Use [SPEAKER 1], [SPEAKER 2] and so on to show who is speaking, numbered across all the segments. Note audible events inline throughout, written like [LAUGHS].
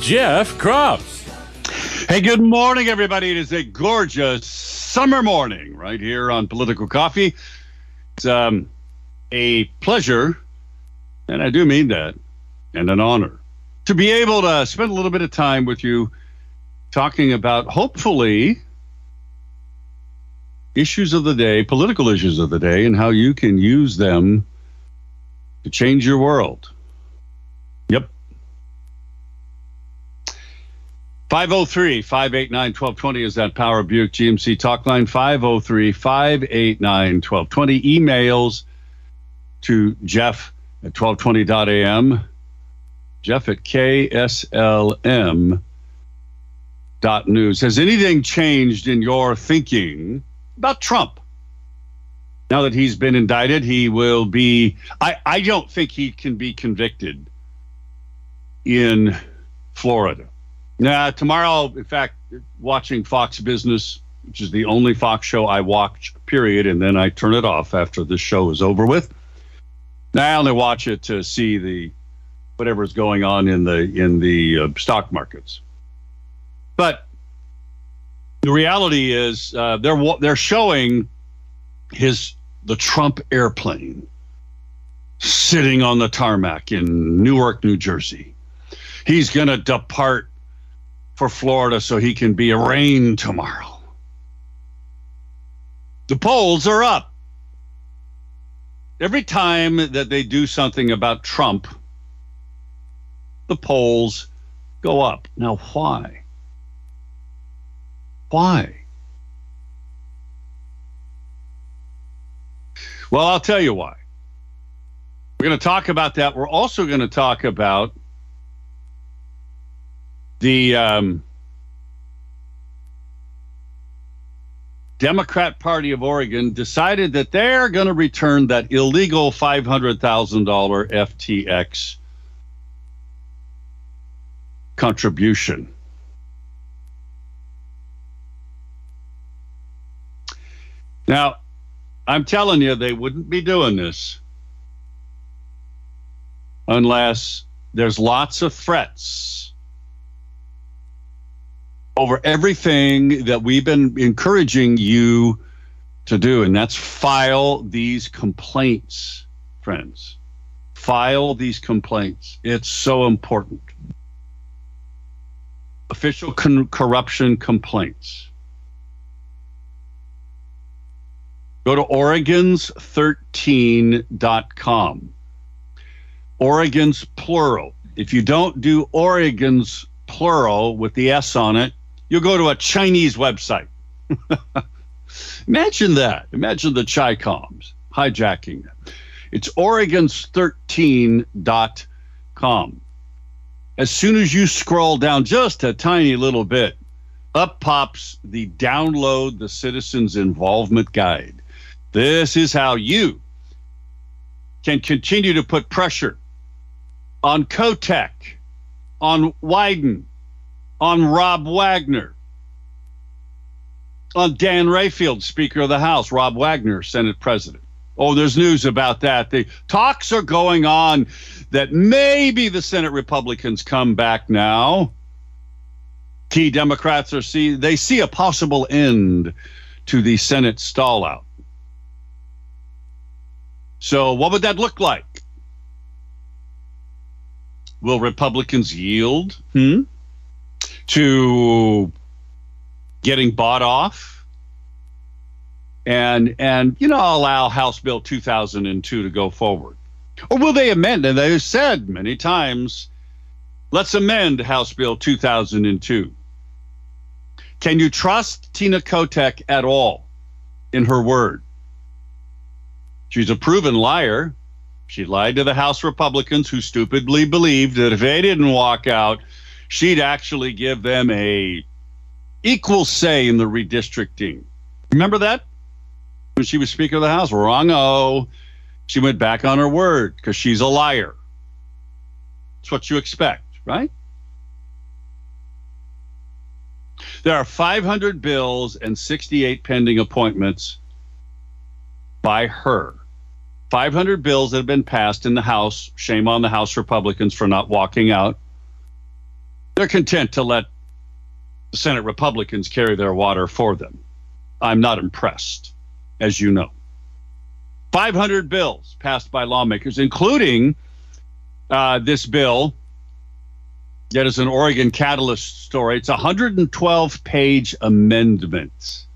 [SPEAKER 1] Jeff Kropf.
[SPEAKER 2] Hey, good morning, everybody. It is a gorgeous summer morning right here on Political Coffee. It's um, a pleasure, and I do mean that, and an honor to be able to spend a little bit of time with you talking about hopefully issues of the day, political issues of the day, and how you can use them to change your world. Yep. 503 589 1220 is that Power Buick GMC talk line. 503 589 1220. Emails to Jeff at 1220.am. Jeff at KSLM dot news. Has anything changed in your thinking about Trump? Now that he's been indicted, he will be. I, I don't think he can be convicted in Florida. Now, tomorrow, in fact, watching Fox Business, which is the only Fox show I watch, period, and then I turn it off after the show is over with. Now, I only watch it to see the whatever's going on in the in the uh, stock markets. But the reality is, uh, they're they're showing his the Trump airplane sitting on the tarmac in Newark, New Jersey. He's going to depart for Florida so he can be arraigned tomorrow. The polls are up. Every time that they do something about Trump, the polls go up. Now, why? Why? Well, I'll tell you why. We're going to talk about that. We're also going to talk about the um, Democrat Party of Oregon decided that they're going to return that illegal $500,000 FTX contribution. Now, I'm telling you, they wouldn't be doing this unless there's lots of threats over everything that we've been encouraging you to do, and that's file these complaints, friends. File these complaints. It's so important. Official con- corruption complaints. Go to Oregon's13.com. Oregon's plural. If you don't do Oregon's plural with the S on it, you'll go to a Chinese website. [LAUGHS] Imagine that. Imagine the Chi-Coms hijacking them. It's Oregon's13.com. As soon as you scroll down just a tiny little bit, up pops the download the citizens involvement guide. This is how you can continue to put pressure on Kotek, on Wyden, on Rob Wagner, on Dan Rayfield, Speaker of the House, Rob Wagner, Senate President. Oh, there's news about that. The talks are going on that maybe the Senate Republicans come back now. Key Democrats are see they see a possible end to the Senate stallout. So, what would that look like? Will Republicans yield hmm, to getting bought off and and you know allow House Bill 2002 to go forward? Or will they amend? And they've said many times, let's amend House Bill 2002. Can you trust Tina Kotek at all in her word? She's a proven liar. She lied to the House Republicans who stupidly believed that if they didn't walk out, she'd actually give them a equal say in the redistricting. Remember that? When she was Speaker of the House? Wrong. Oh, she went back on her word because she's a liar. It's what you expect, right? There are 500 bills and 68 pending appointments by her. 500 bills that have been passed in the House. Shame on the House Republicans for not walking out. They're content to let the Senate Republicans carry their water for them. I'm not impressed, as you know. 500 bills passed by lawmakers, including uh, this bill that is an Oregon Catalyst story. It's a 112 page amendments.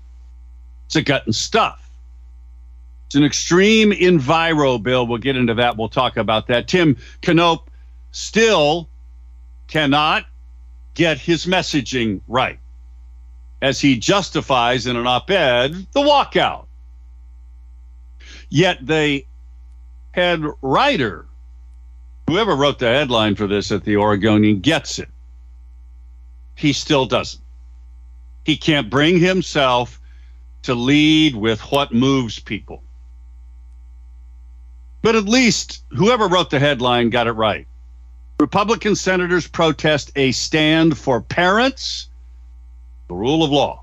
[SPEAKER 2] It's a gut and stuff. It's an extreme enviro bill. We'll get into that. We'll talk about that. Tim Knopp still cannot get his messaging right as he justifies in an op ed the walkout. Yet the head writer, whoever wrote the headline for this at the Oregonian, gets it. He still doesn't. He can't bring himself to lead with what moves people. But at least whoever wrote the headline got it right. Republican senators protest a stand for parents, the rule of law.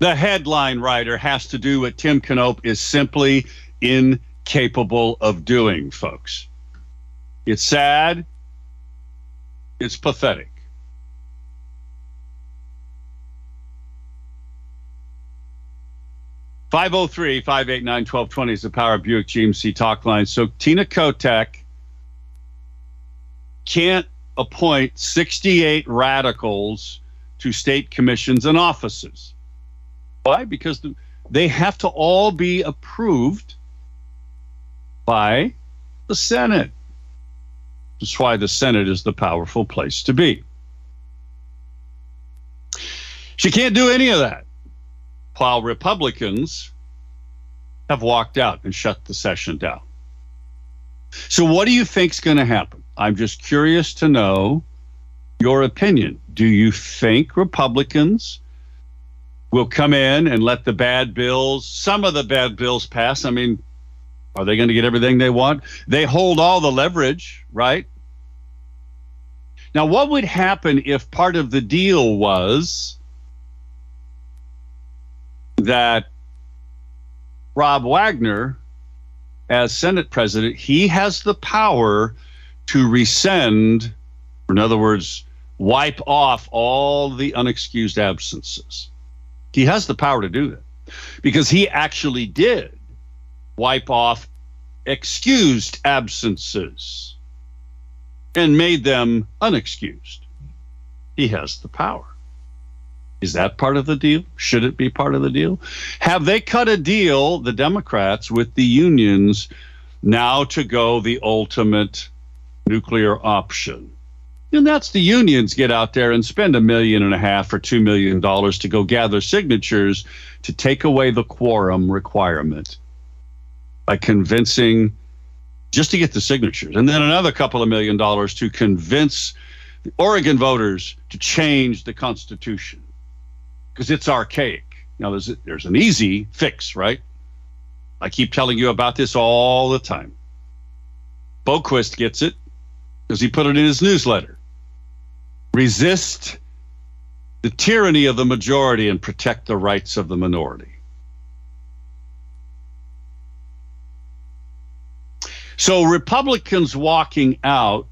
[SPEAKER 2] The headline writer has to do what Tim Knopp is simply incapable of doing, folks. It's sad. It's pathetic. 503 589 1220 is the Power of Buick GMC talk line. So Tina Kotek can't appoint 68 radicals to state commissions and offices. Why? Because they have to all be approved by the Senate. That's why the Senate is the powerful place to be. She can't do any of that while Republicans have walked out and shut the session down. So, what do you think is going to happen? I'm just curious to know your opinion. Do you think Republicans will come in and let the bad bills, some of the bad bills pass? I mean, are they going to get everything they want? They hold all the leverage, right? Now, what would happen if part of the deal was that Rob Wagner, as Senate president, he has the power to rescind, or in other words, wipe off all the unexcused absences. He has the power to do that because he actually did wipe off excused absences and made them unexcused. He has the power. Is that part of the deal? Should it be part of the deal? Have they cut a deal, the Democrats, with the unions now to go the ultimate nuclear option? And that's the unions get out there and spend a million and a half or two million dollars to go gather signatures to take away the quorum requirement by convincing just to get the signatures, and then another couple of million dollars to convince the Oregon voters to change the Constitution because it's archaic. Now there's there's an easy fix, right? I keep telling you about this all the time. Boquist gets it because he put it in his newsletter. Resist the tyranny of the majority and protect the rights of the minority. So Republicans walking out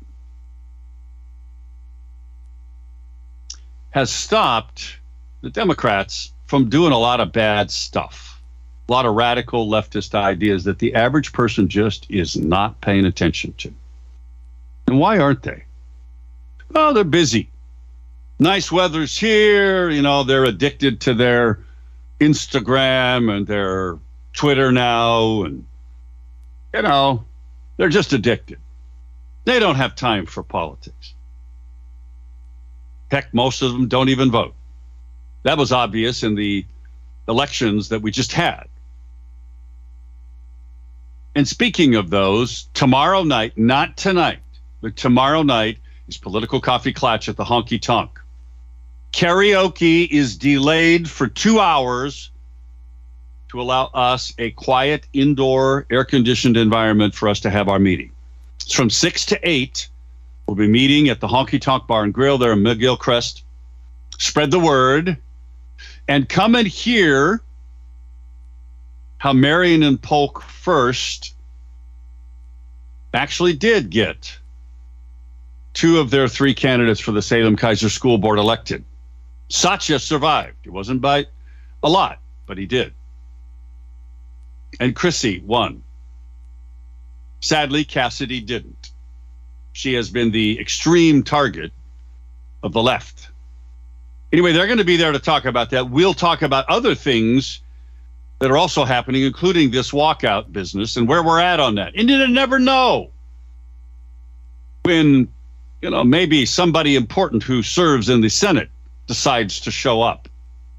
[SPEAKER 2] has stopped the Democrats from doing a lot of bad stuff, a lot of radical leftist ideas that the average person just is not paying attention to. And why aren't they? Well, they're busy. Nice weather's here. You know, they're addicted to their Instagram and their Twitter now. And, you know, they're just addicted. They don't have time for politics. Heck, most of them don't even vote. That was obvious in the elections that we just had. And speaking of those, tomorrow night, not tonight, But tomorrow night is Political Coffee Klatch at the Honky Tonk. Karaoke is delayed for two hours to allow us a quiet, indoor, air conditioned environment for us to have our meeting. It's from 6 to 8. We'll be meeting at the Honky Tonk Bar and Grill there in McGilchrist. Spread the word and come and hear how Marion and Polk first actually did get two of their three candidates for the Salem Keizer School Board elected. Satya survived. It wasn't by a lot, but he did. And Chrissy won. Sadly, Cassidy didn't. She has been the extreme target of the left. Anyway, they're going to be there to talk about that. We'll talk about other things that are also happening, including this walkout business and where we're at on that. And you never know when, you know, maybe somebody important who serves in the Senate decides to show up.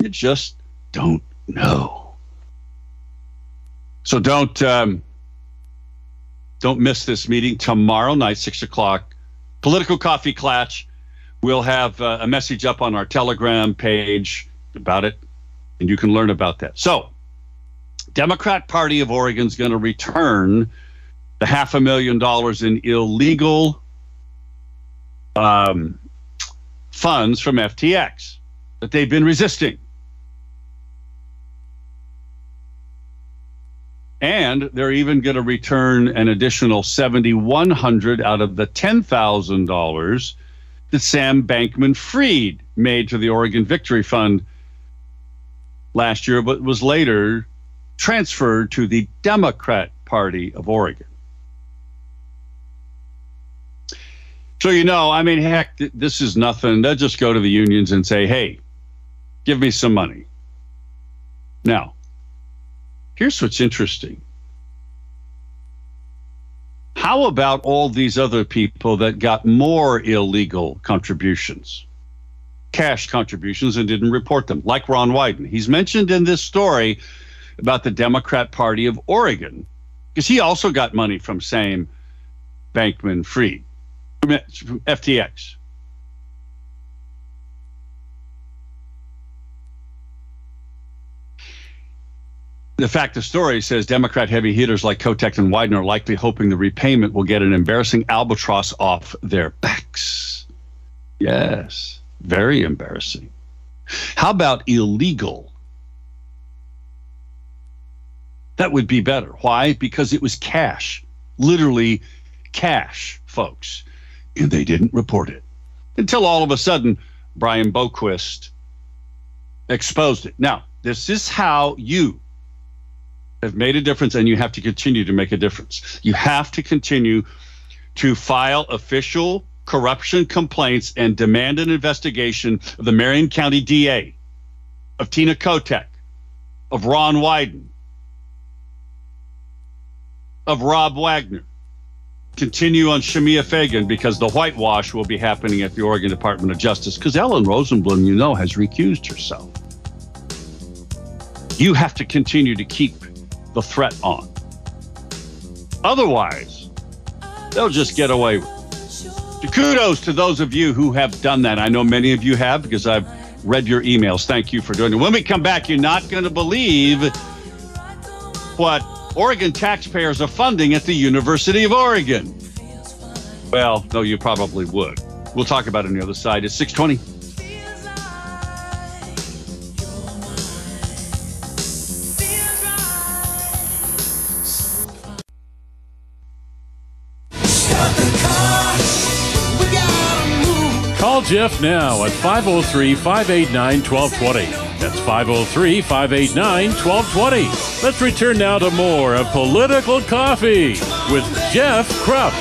[SPEAKER 2] You just don't know. So don't um, don't miss this meeting tomorrow night, six o'clock. Political coffee klatch. We'll have uh, a message up on our Telegram page about it, and you can learn about that. So, Democrat Party of Oregon is going to return the half a million dollars in illegal um, funds from FTX that they've been resisting. And they're even going to return an additional 7100 out of the $10,000 that Sam Bankman Fried made to the Oregon Victory Fund last year, but was later transferred to the Democrat Party of Oregon. So, you know, I mean, heck, this is nothing. They'll just go to the unions and say, hey, give me some money. Now, here's what's interesting. How about all these other people that got more illegal contributions, cash contributions, and didn't report them, like Ron Wyden? He's mentioned in this story about the Democrat Party of Oregon, because he also got money from Sam Bankman Fried. FTX. The fact of the story says Democrat heavy hitters like Kotek and Wyden are likely hoping the repayment will get an embarrassing albatross off their backs. Yes, very embarrassing. How about illegal? That would be better. Why? Because it was cash, literally cash, folks and they didn't report it until all of a sudden Brian Boquist exposed it. Now, this is how you have made a difference and you have to continue to make a difference. You have to continue to file official corruption complaints and demand an investigation of the Marion County DA, of Tina Kotek, of Ron Wyden, of Rob Wagner, continue on Shemia Fagan because the whitewash will be happening at the Oregon Department of Justice because Ellen Rosenblum, you know, has recused herself. You have to continue to keep the threat on. Otherwise, they'll just get away with it. Kudos to those of you who have done that. I know many of you have because I've read your emails. Thank you for doing it. When we come back, you're not going to believe what Oregon taxpayers are funding at the University of Oregon. Well, no, you probably would. We'll talk about it on the other side. It's 620.
[SPEAKER 1] Jeff now at 503 589 1220. That's 503 589 1220. Let's return now to more of Political Coffee with Jeff Kropf.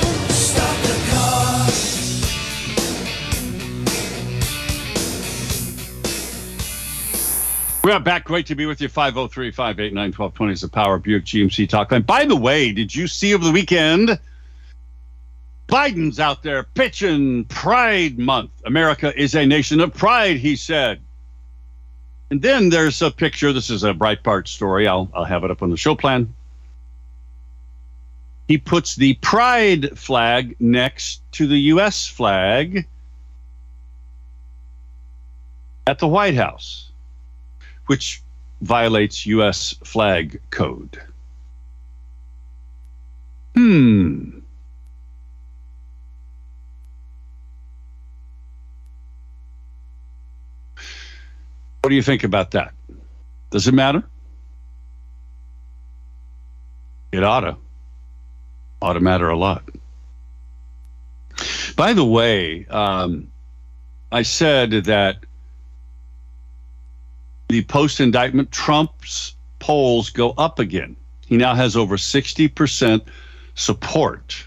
[SPEAKER 2] We are back. Great to be with you. 503 589 1220 is the Power Buick GMC Talk Line. By the way, did you see over the weekend? Biden's out there pitching Pride Month. America is a nation of pride, he said. And then there's a picture. This is a Breitbart story. I'll, I'll have it up on the show plan. he puts the pride flag next to the U.S. flag at the White House, which violates U.S. flag code. Hmm. What do you think about that? Does it matter? It ought to. Ought to matter a lot. By the way, um, I said that the post indictment Trump's polls go up again. He now has over 60% support.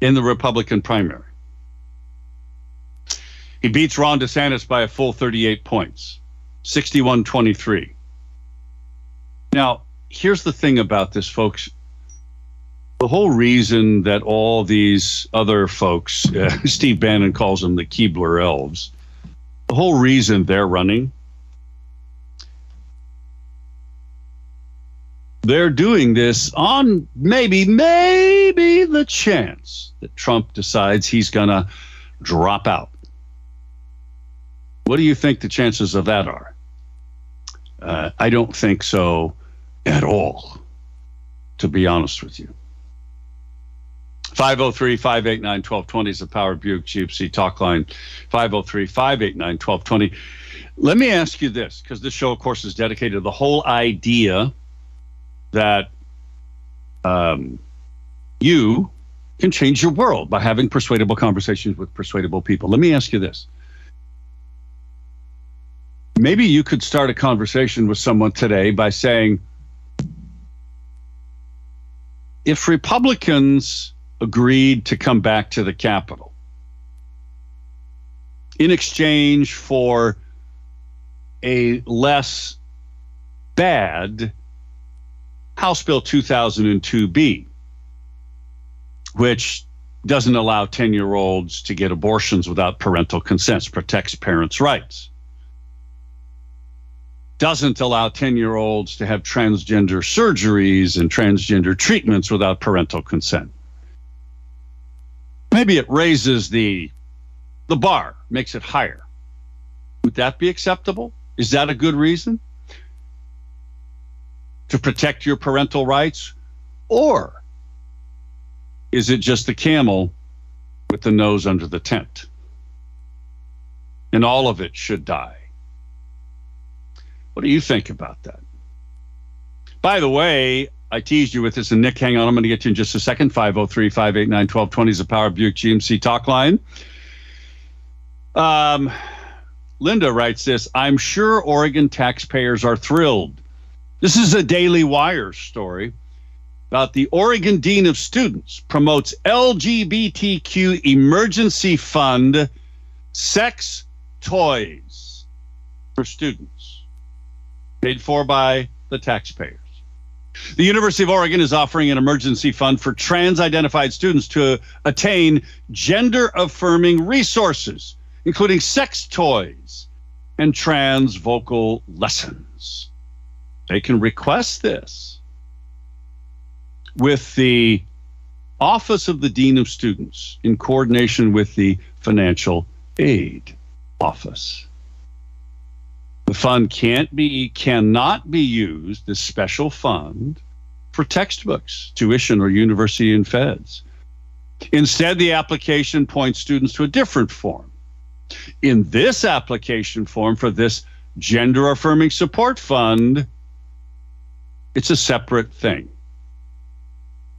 [SPEAKER 2] In the Republican primary. He beats Ron DeSantis by a full 38 points, 61 23. Now, here's the thing about this, folks. The whole reason that all these other folks, uh, [LAUGHS] Steve Bannon calls them the Keebler elves, the whole reason they're running, they're doing this on maybe, maybe the chance that Trump decides he's going to drop out. What do you think the chances of that are? Uh, I don't think so at all, to be honest with you. 503 589 1220 is the Power Buick GMC talk line. 503 589 1220. Let me ask you this because this show, of course, is dedicated to the whole idea that um, you can change your world by having persuadable conversations with persuadable people. Let me ask you this maybe you could start a conversation with someone today by saying, if Republicans agreed to come back to the Capitol in exchange for a less bad House Bill 2002B, which doesn't allow 10 year olds to get abortions without parental consent, protects parents' rights doesn't allow 10 year olds to have transgender surgeries and transgender treatments without parental consent. Maybe it raises the, the bar, makes it higher. Would that be acceptable? Is that a good reason? To protect your parental rights? Or is it just the camel with the nose under the tent? And all of it should die. What do you think about that? By the way, I teased you with this, and Nick, hang on. I'm going to get you in just a second. 503 589 1220 is the Power Buick GMC talk line. Um, Linda writes this I'm sure Oregon taxpayers are thrilled. This is a Daily Wire story about the Oregon Dean of Students promotes LGBTQ emergency fund sex toys for students paid for by the taxpayers. The University of Oregon is offering an emergency fund for trans identified students to attain gender affirming resources, including sex toys and trans vocal lessons. They can request this with the Office of the Dean of Students in coordination with the Financial Aid Office. The fund can't be cannot be used this special fund for textbooks, tuition, or university and feds. Instead, the application points students to a different form. In this application form for this gender affirming support fund, it's a separate thing.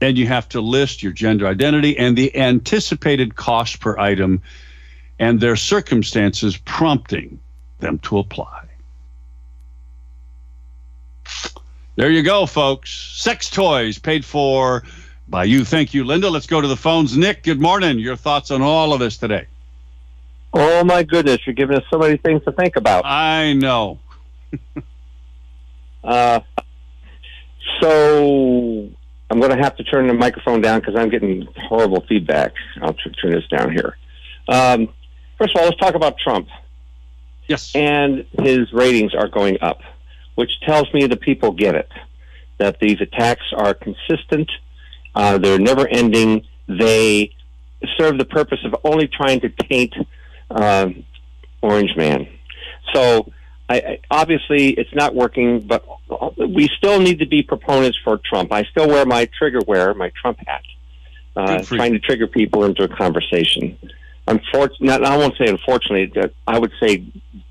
[SPEAKER 2] And you have to list your gender identity and the anticipated cost per item and their circumstances prompting them to apply. There you go, folks. Sex toys paid for by you. Thank you, Linda. Let's go to the phones. Nick, good morning. Your thoughts on all of this today?
[SPEAKER 3] Oh, my goodness. You're giving us so many things to think about.
[SPEAKER 2] I know. [LAUGHS]
[SPEAKER 3] uh, so I'm going to have to turn the microphone down because I'm getting horrible feedback. I'll turn this down here. Um, first of all, let's talk about Trump.
[SPEAKER 2] Yes.
[SPEAKER 3] And his ratings are going up which tells me the people get it. That these attacks are consistent, uh, they're never ending. They serve the purpose of only trying to taint uh, Orange Man. So I, I, obviously it's not working, but we still need to be proponents for Trump. I still wear my trigger wear, my Trump hat, uh, trying to trigger people into a conversation. Unfortunately, I won't say unfortunately, I would say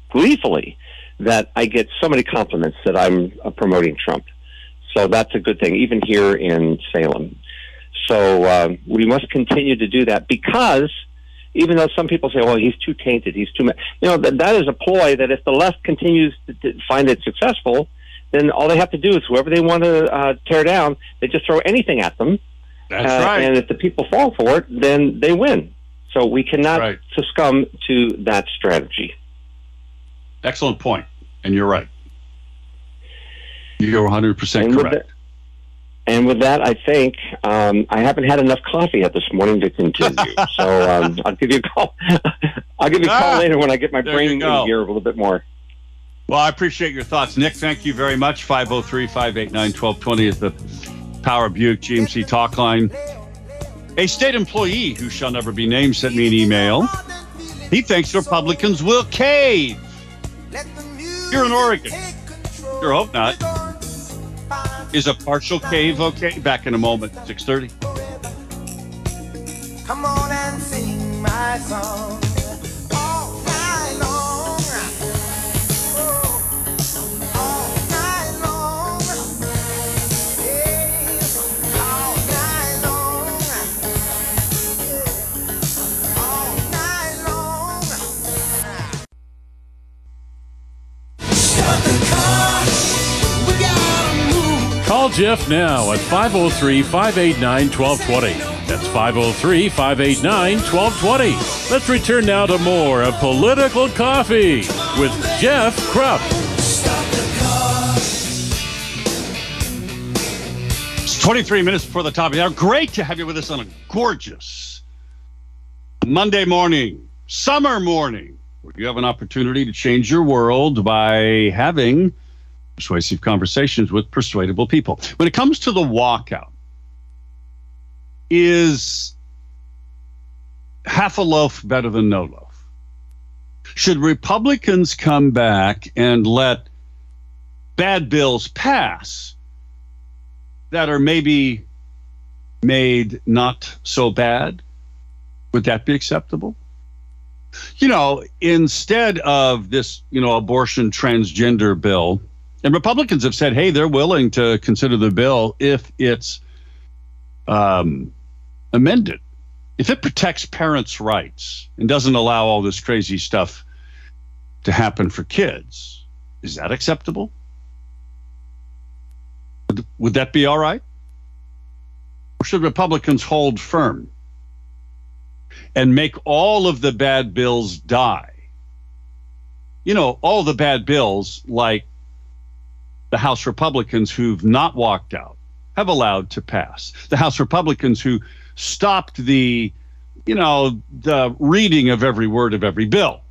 [SPEAKER 3] gleefully that I get so many compliments that I'm uh, promoting Trump. So that's a good thing, even here in Salem. So uh, we must continue to do that because even though some people say, well, he's too tainted, he's too, you know, that, that is a ploy that if the left continues to, to find it successful, then all they have to do is whoever they want to uh, tear down, they just throw anything at them.
[SPEAKER 2] That's uh, right.
[SPEAKER 3] And if the people fall for it, then they win. So we cannot right. succumb to that strategy.
[SPEAKER 2] Excellent point, and you're right. You're 100 percent correct.
[SPEAKER 3] And with that, I think um, I haven't had enough coffee yet this morning to continue. [LAUGHS] so um, I'll give you a call. [LAUGHS] I'll give you a call ah, later when I get my brain in gear a little bit more.
[SPEAKER 2] Well, I appreciate your thoughts, Nick. Thank you very much. 503 589 1220 is the Power Buick GMC talk line. A state employee who shall never be named sent me an email. He thinks Republicans will cave. Here in Oregon. Sure hope not. Is a partial cave okay? Back in a moment, 630. Come on and sing my song.
[SPEAKER 1] Call Jeff now at 503 589 1220. That's 503 589 1220. Let's return now to more of Political Coffee with Jeff Kropf.
[SPEAKER 2] It's 23 minutes before the top of the hour. Great to have you with us on a gorgeous Monday morning, summer morning, where you have an opportunity to change your world by having persuasive conversations with persuadable people. When it comes to the walkout, is half a loaf better than no loaf? Should Republicans come back and let bad bills pass that are maybe made not so bad? Would that be acceptable? You know, instead of this, you know, abortion transgender bill, and Republicans have said, hey, they're willing to consider the bill if it's um, amended. If it protects parents' rights and doesn't allow all this crazy stuff to happen for kids, is that acceptable? Would, that be all right? Or should Republicans hold firm and make all of the bad bills die? You know, all the bad bills like the House Republicans who've not walked out have allowed to pass. The House Republicans who stopped the, you know, the reading of every word of every bill.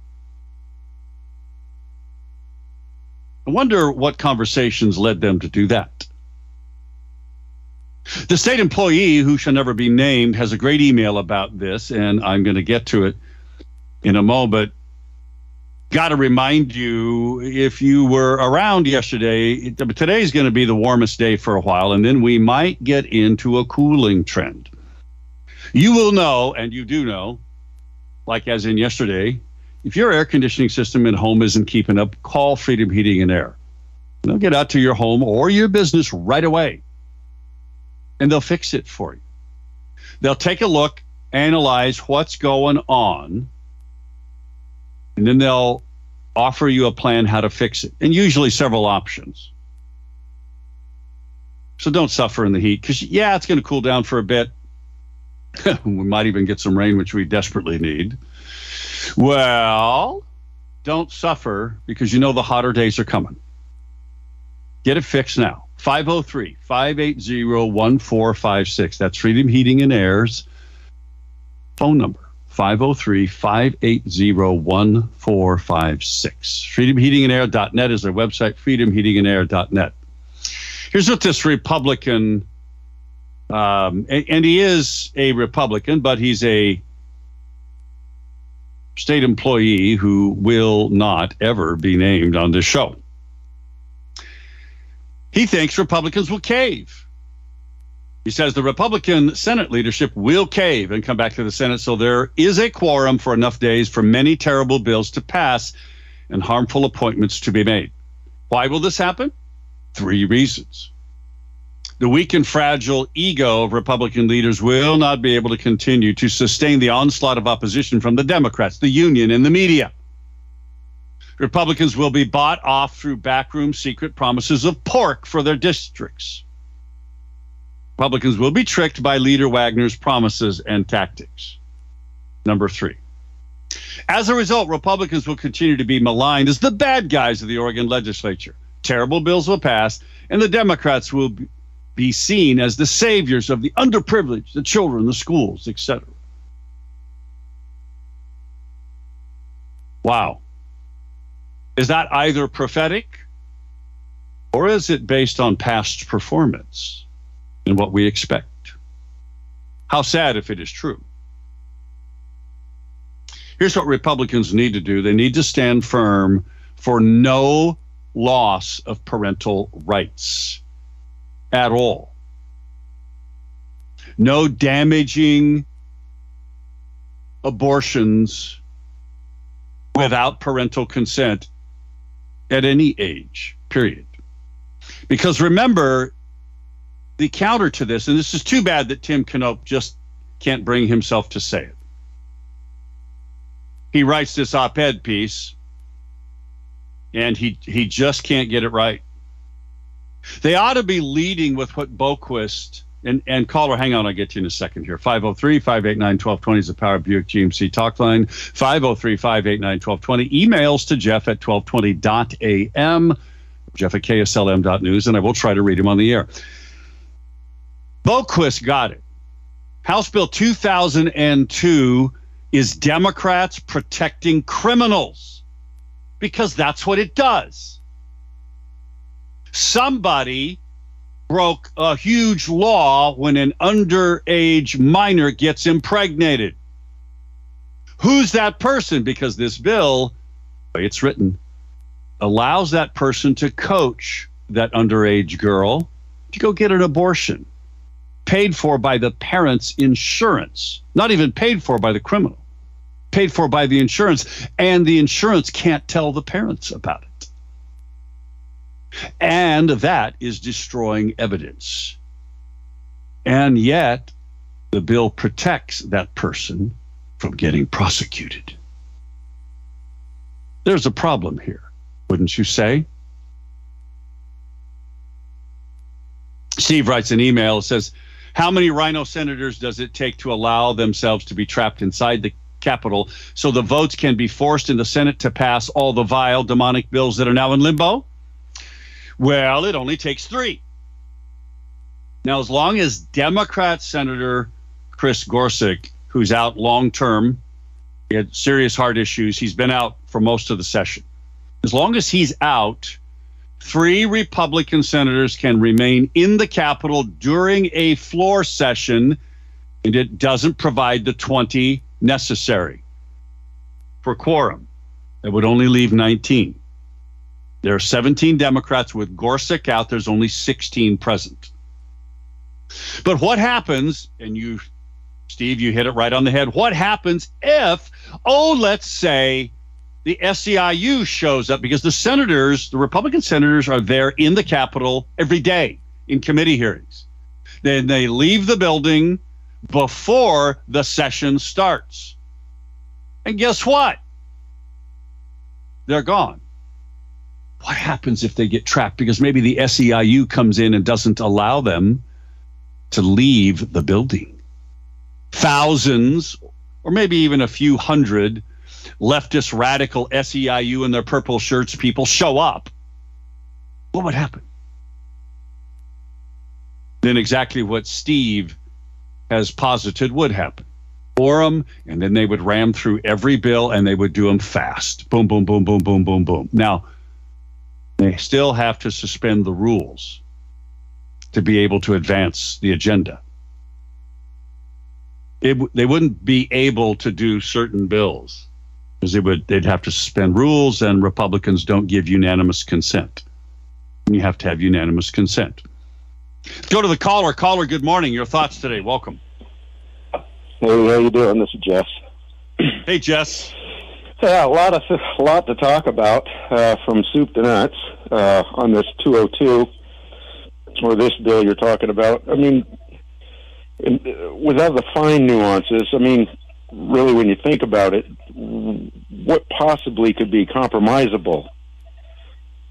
[SPEAKER 2] I wonder what conversations led them to do that. The state employee, who shall never be named, has a great email about this, and I'm going to get to it in a moment got to remind you if you were around yesterday, today's going to be the warmest day for a while, and then we might get into a cooling trend. You will know, and you do know, like as in yesterday, if your air conditioning system at home isn't keeping up, call Freedom Heating and Air. They'll get out to your home or your business right away, and they'll fix it for you. They'll take a look, analyze what's going on and then they'll offer you a plan how to fix it, and usually several options. So don't suffer in the heat because, yeah, it's going to cool down for a bit. [LAUGHS] we might even get some rain, which we desperately need. Well, don't suffer because you know the hotter days are coming. Get it fixed now. 503 580 1456. That's Freedom Heating and Air's phone number. 503 580 1456. FreedomHeatingandAir.net is their website, freedomheatingandair.net. Here's what this Republican, um, and, and he is a Republican, but he's a state employee who will not ever be named on this show. He thinks Republicans will cave. He says the Republican Senate leadership will cave and come back to the Senate, so there is a quorum for enough days for many terrible bills to pass and harmful appointments to be made. Why will this happen? Three reasons. The weak and fragile ego of Republican leaders will not be able to continue to sustain the onslaught of opposition from the Democrats, the union, and the media. Republicans will be bought off through backroom secret promises of pork for their districts. Republicans will be tricked by leader Wagner's promises and tactics. Number three. As a result, Republicans will continue to be maligned as the bad guys of the Oregon legislature. Terrible bills will pass, and the Democrats will be seen as the saviors of the underprivileged, the children, the schools, etc. Wow. Is that either prophetic or is it based on past performance and what we expect? How sad if it is true. Here's what Republicans need to do they need to stand firm for no loss of parental rights at all. No damaging abortions without parental consent at any age, period. Because remember, the counter to this, and this is too bad that Tim Knopp just can't bring himself to say it. He writes this op ed piece and he, he just can't get it right. They ought to be leading with what Boquist and, and caller, hang on, I'll get you in a second here. 503 589 1220 is the Power Buick GMC talk line. 503 589 1220. Emails to Jeff at 1220.am, Jeff at KSLM.news, and I will try to read him on the air. Boquist got it. House Bill 2002 is Democrats protecting criminals because that's what it does somebody broke a huge law when an underage minor gets impregnated. Who's that person? Because this bill, it's written, allows that person to coach that underage girl to go get an abortion paid for by the parent's insurance, not even paid for by the criminal, paid for by the insurance, and the insurance can't tell the parents about it. And that is destroying evidence. And yet, the bill protects that person from getting prosecuted. There's a problem here, wouldn't you say? Steve writes an email says, How many rhino senators does it take to allow themselves to be trapped inside the Capitol so the votes can be forced in the Senate to pass all the vile demonic bills that are now in limbo? Well, it only takes three. Now, as long as Democrat Senator Chris Gorsek, who's out long term, he had serious heart issues, he's been out for most of the session. As long as he's out, three Republican senators can remain in the Capitol during a floor session, and it doesn't provide the 20 necessary for quorum. That would only leave 19. There are 17 Democrats with Gorsek out. There's only 16 present. But what happens, and you, Steve, you hit it right on the head. What happens if, oh, let's say the SEIU shows up because the senators, the Republican senators, are there in the Capitol every day in committee hearings. Then they leave the building before the session starts. And guess what? They're gone what happens if they get trapped? Because maybe the SEIU comes in and doesn't allow them to leave the building. Thousands, or maybe even a few hundred leftist radical SEIU in their purple shirts people show up. What would happen? Then exactly what Steve has posited would happen. quorum, and then they would ram through every bill and they would do them fast. Boom, boom, boom, boom, boom, boom, boom. Now, they still have to suspend the rules to be able to advance the agenda. It, they wouldn't be able to do certain bills because they would they'd have to suspend rules and Republicans don't give unanimous consent. You have to have unanimous consent. Go to the caller. Caller, good morning. Your thoughts today. Welcome.
[SPEAKER 4] Hey, how you doing? This is Jess.
[SPEAKER 2] Hey, Jess.
[SPEAKER 4] Yeah, a lot of a lot to talk about uh, from soup to nuts uh, on this 202 or this bill you're talking about. I mean, uh, without the fine nuances, I mean, really, when you think about it, what possibly could be compromisable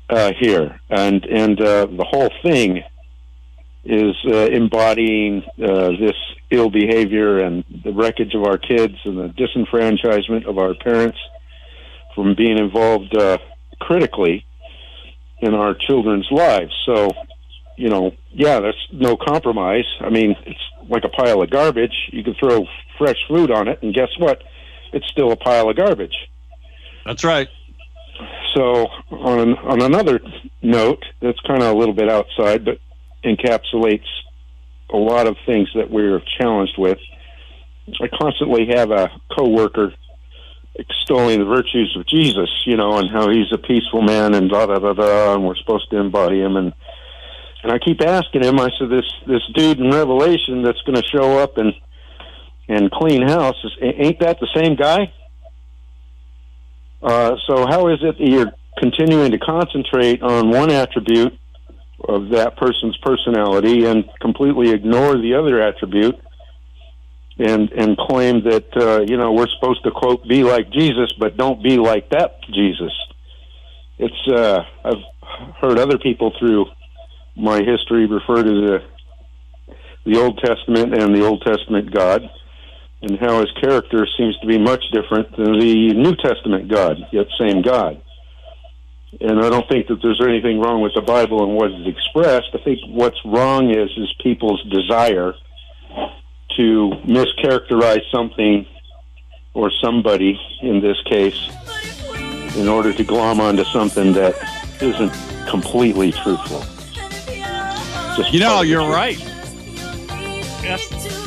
[SPEAKER 4] uh, here? And and uh, the whole thing is uh, embodying uh, this ill behavior and the wreckage of our kids and the disenfranchisement of our parents from being involved uh, critically in our children's lives. So, you know, yeah, there's no compromise. I mean, it's like a pile of garbage. You can throw fresh food on it, and guess what? It's still a pile of garbage.
[SPEAKER 2] That's right.
[SPEAKER 4] So, on on another note, that's kind of a little bit outside, but encapsulates a lot of things that we're challenged with. I constantly have a coworker extolling the virtues of Jesus, you know, and how he's a peaceful man and da da da da, and we're supposed to embody him. And and I keep asking him. I said, this this dude in Revelation that's going to show up and and clean house is, ain't that the same guy? Uh, so how is it that you're continuing to concentrate on one attribute of that person's personality and completely ignore the other attribute and and claim that uh, you know we're supposed to quote be like Jesus but don't be like that Jesus? It's uh, I've heard other people through my history refer to the the Old Testament and the Old Testament God and how his character seems to be much different than the New Testament God yet same God and I don't think that there's anything wrong with the Bible and what is expressed. I think what's wrong is is people's desire to mischaracterize something or somebody in this case in order to glom onto something that isn't completely truthful.
[SPEAKER 2] Just you know, you're right.
[SPEAKER 4] Yes.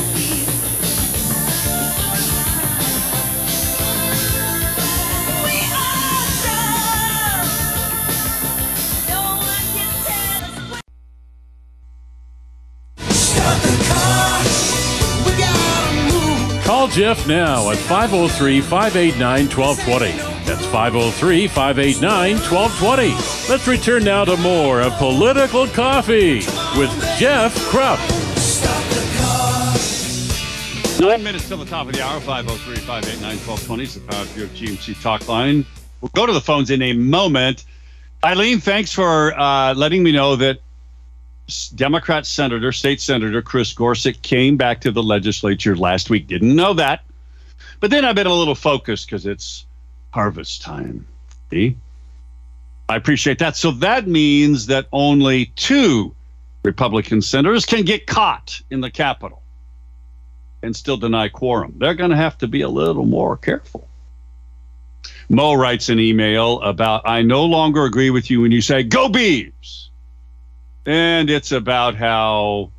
[SPEAKER 1] Jeff now at 503 589 1220. That's 503 589 1220. Let's return now to more of Political Coffee with Jeff Kropf.
[SPEAKER 2] Nine minutes till the top of the hour, 503 589 1220 is the Power Buick GMC talk line. We'll go to the phones in a moment. Eileen, thanks for uh, letting me know that Democrat Senator, State Senator Chris Gorsek came back to the legislature last week. Didn't know that. But then I've been a little focused because it's harvest time. See? I appreciate that. So that means that only two Republican senators can get caught in the Capitol and still deny quorum. They're going to have to be a little more careful. Mo writes an email about I no longer agree with you when you say, go Beavs and it's about how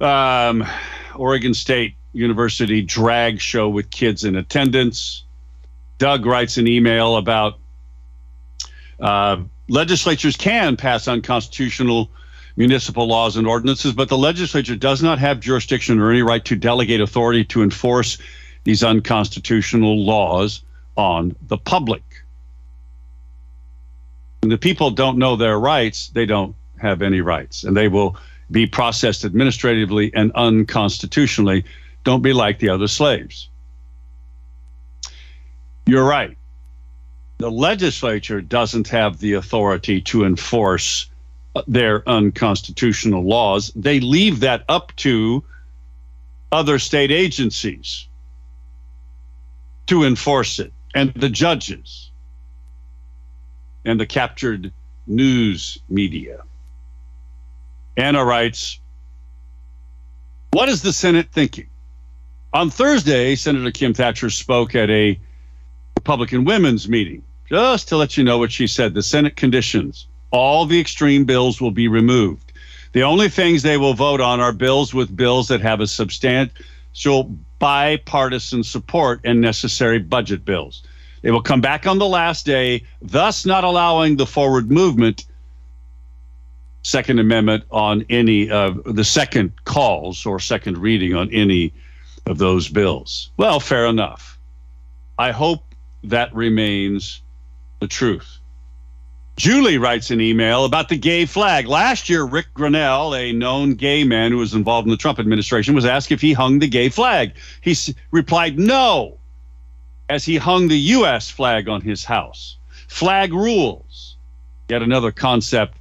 [SPEAKER 2] um, Oregon State University drag show with kids in attendance. Doug writes an email about uh, legislatures can pass unconstitutional municipal laws and ordinances, but the legislature does not have jurisdiction or any right to delegate authority to enforce these unconstitutional laws on the public. When the people don't know their rights, they don't have any rights, and they will be processed administratively and unconstitutionally. Don't be like the other slaves. You're right. The legislature doesn't have the authority to enforce their unconstitutional laws. They leave that up to other state agencies to enforce it and the judges and the captured news media. Anna writes, What is the Senate thinking? On Thursday, Senator Kim Thatcher spoke at a Republican women's meeting. Just to let you know what she said, the Senate conditions all the extreme bills will be removed. The only things they will vote on are bills with bills that have a substantial bipartisan support and necessary budget bills. They will come back on the last day, thus not allowing the forward movement Second Amendment on any of the second calls or second reading on any of those bills. Well, fair enough. I hope that remains the truth. Julie writes an email about the gay flag. Last year, Rick Grenell, a known gay man who was involved in the Trump administration, was asked if he hung the gay flag. He s- replied no, as he hung the U.S. flag on his house. Flag rules. Yet another concept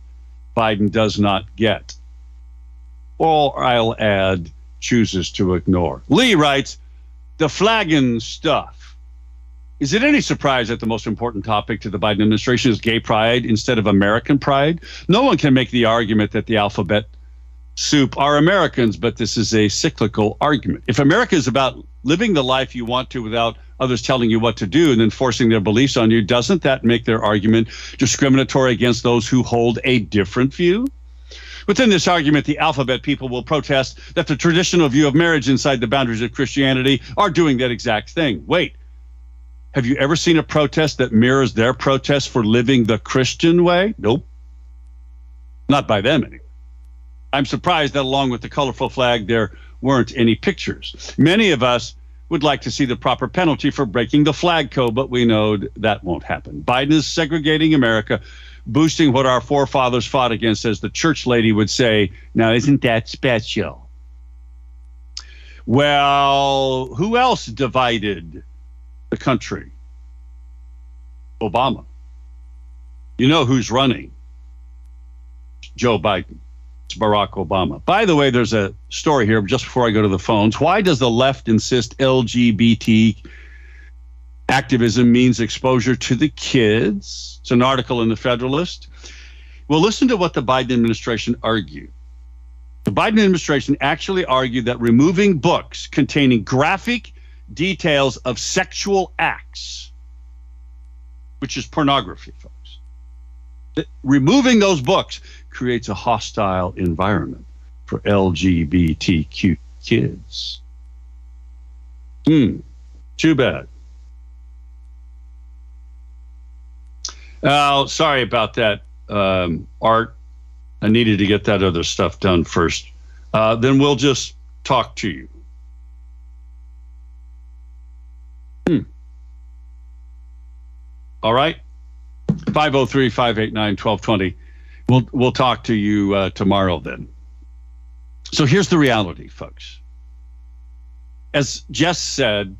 [SPEAKER 2] Biden does not get. Or I'll add, chooses to ignore. Lee writes, the flagging stuff. Is it any surprise that the most important topic to the Biden administration is gay pride instead of American pride? No one can make the argument that the alphabet soup are Americans, but this is a cyclical argument. If America is about living the life you want to without others telling you what to do and then forcing their beliefs on you, doesn't that make their argument discriminatory against those who hold a different view? Within this argument, the alphabet people will protest that the traditional view of marriage inside the boundaries of Christianity are doing that exact thing. Wait, have you ever seen a protest that mirrors their protest for living the Christian way? Nope. Not by them, anyway. I'm surprised that along with the colorful flag, there weren't any pictures. Many of us would like to see the proper penalty for breaking the flag code, but we know that won't happen. Biden is segregating America, boosting what our forefathers fought against, as the church lady would say. Now, isn't that special? Well, who else divided the country? Obama. You know who's running? Joe Biden. It's Barack Obama. By the way, there's a story here just before I go to the phones. Why does the left insist LGBT activism means exposure to the kids? It's an article in the Federalist. Well, listen to what the Biden administration argued. The Biden administration actually argued that removing books containing graphic details of sexual acts, which is pornography, folks. Removing those books creates a hostile environment for LGBTQ kids. Hmm, too bad. Oh, sorry about that, um, Art. I needed to get that other stuff done first. Uh, then we'll just talk to you. Hmm. All right. 503 589 1220. We'll, we'll talk to you uh, tomorrow then. So here's the reality, folks. As Jess said,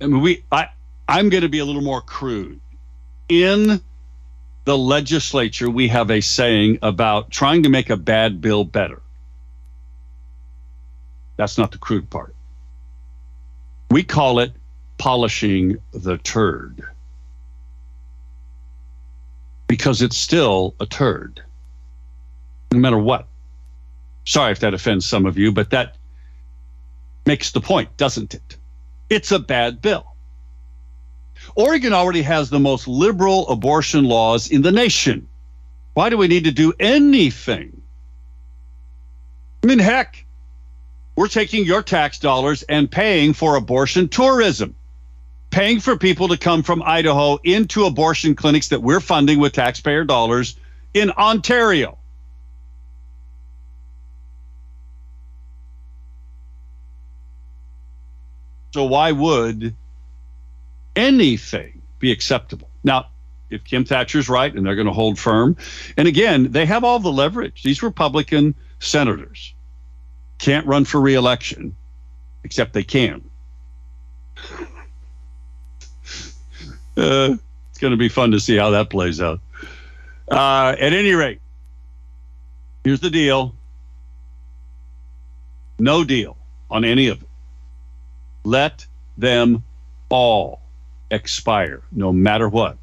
[SPEAKER 2] I mean, we, I, I'm going to be a little more crude. In the legislature, we have a saying about trying to make a bad bill better. That's not the crude part. We call it polishing the turd because it's still a turd, no matter what. Sorry if that offends some of you, but that makes the point, doesn't it? It's a bad bill. Oregon already has the most liberal abortion laws in the nation. Why do we need to do anything? I mean, heck, we're taking your tax dollars and paying for abortion tourism, paying for people to come from Idaho into abortion clinics that we're funding with taxpayer dollars in Ontario. So, why would anything be acceptable? Now, if Kim Thatcher's right and they're going to hold firm, and again, they have all the leverage. These Republican senators can't run for reelection, except they can. [LAUGHS] Uh, it's going to be fun to see how that plays out. Uh, at any rate, Here's the deal no deal on any of it. Let them all expire, no matter what.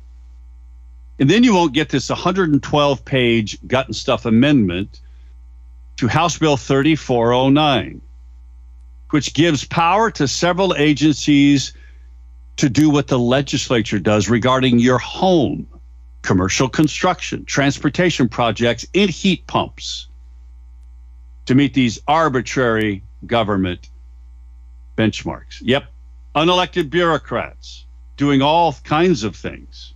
[SPEAKER 2] And then you won't get this 112 page gut and stuff amendment to House Bill 3409, which gives power to several agencies to do what the legislature does regarding your home, commercial construction, transportation projects, and heat pumps to meet these arbitrary government benchmarks. Yep, unelected bureaucrats doing all kinds of things.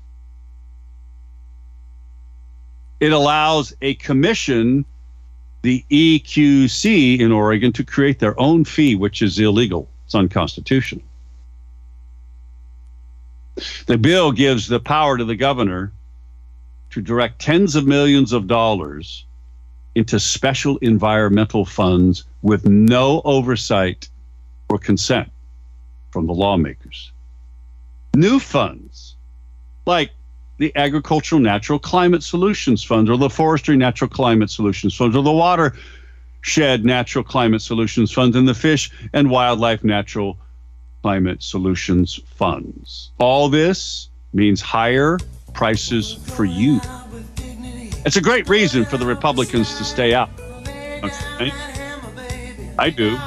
[SPEAKER 2] It allows a commission, the EQC in Oregon, to create their own fee, which is illegal. It's unconstitutional. The bill gives the power to the governor to direct tens of millions of dollars into special environmental funds with no oversight or consent from the lawmakers. New funds like the Agricultural Natural Climate Solutions Fund or the Forestry Natural Climate Solutions Fund or the Watershed Natural Climate Solutions Fund and the Fish and Wildlife Natural Climate Solutions Funds. All this means higher prices for you. It's a great reason for the Republicans to stay out. Okay? I do.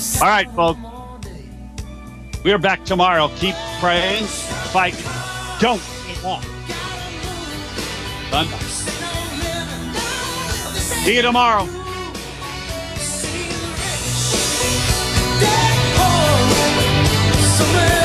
[SPEAKER 2] All right, folks. We are back tomorrow. Keep praying, fight, don't walk. Done. See you tomorrow.
[SPEAKER 5] Start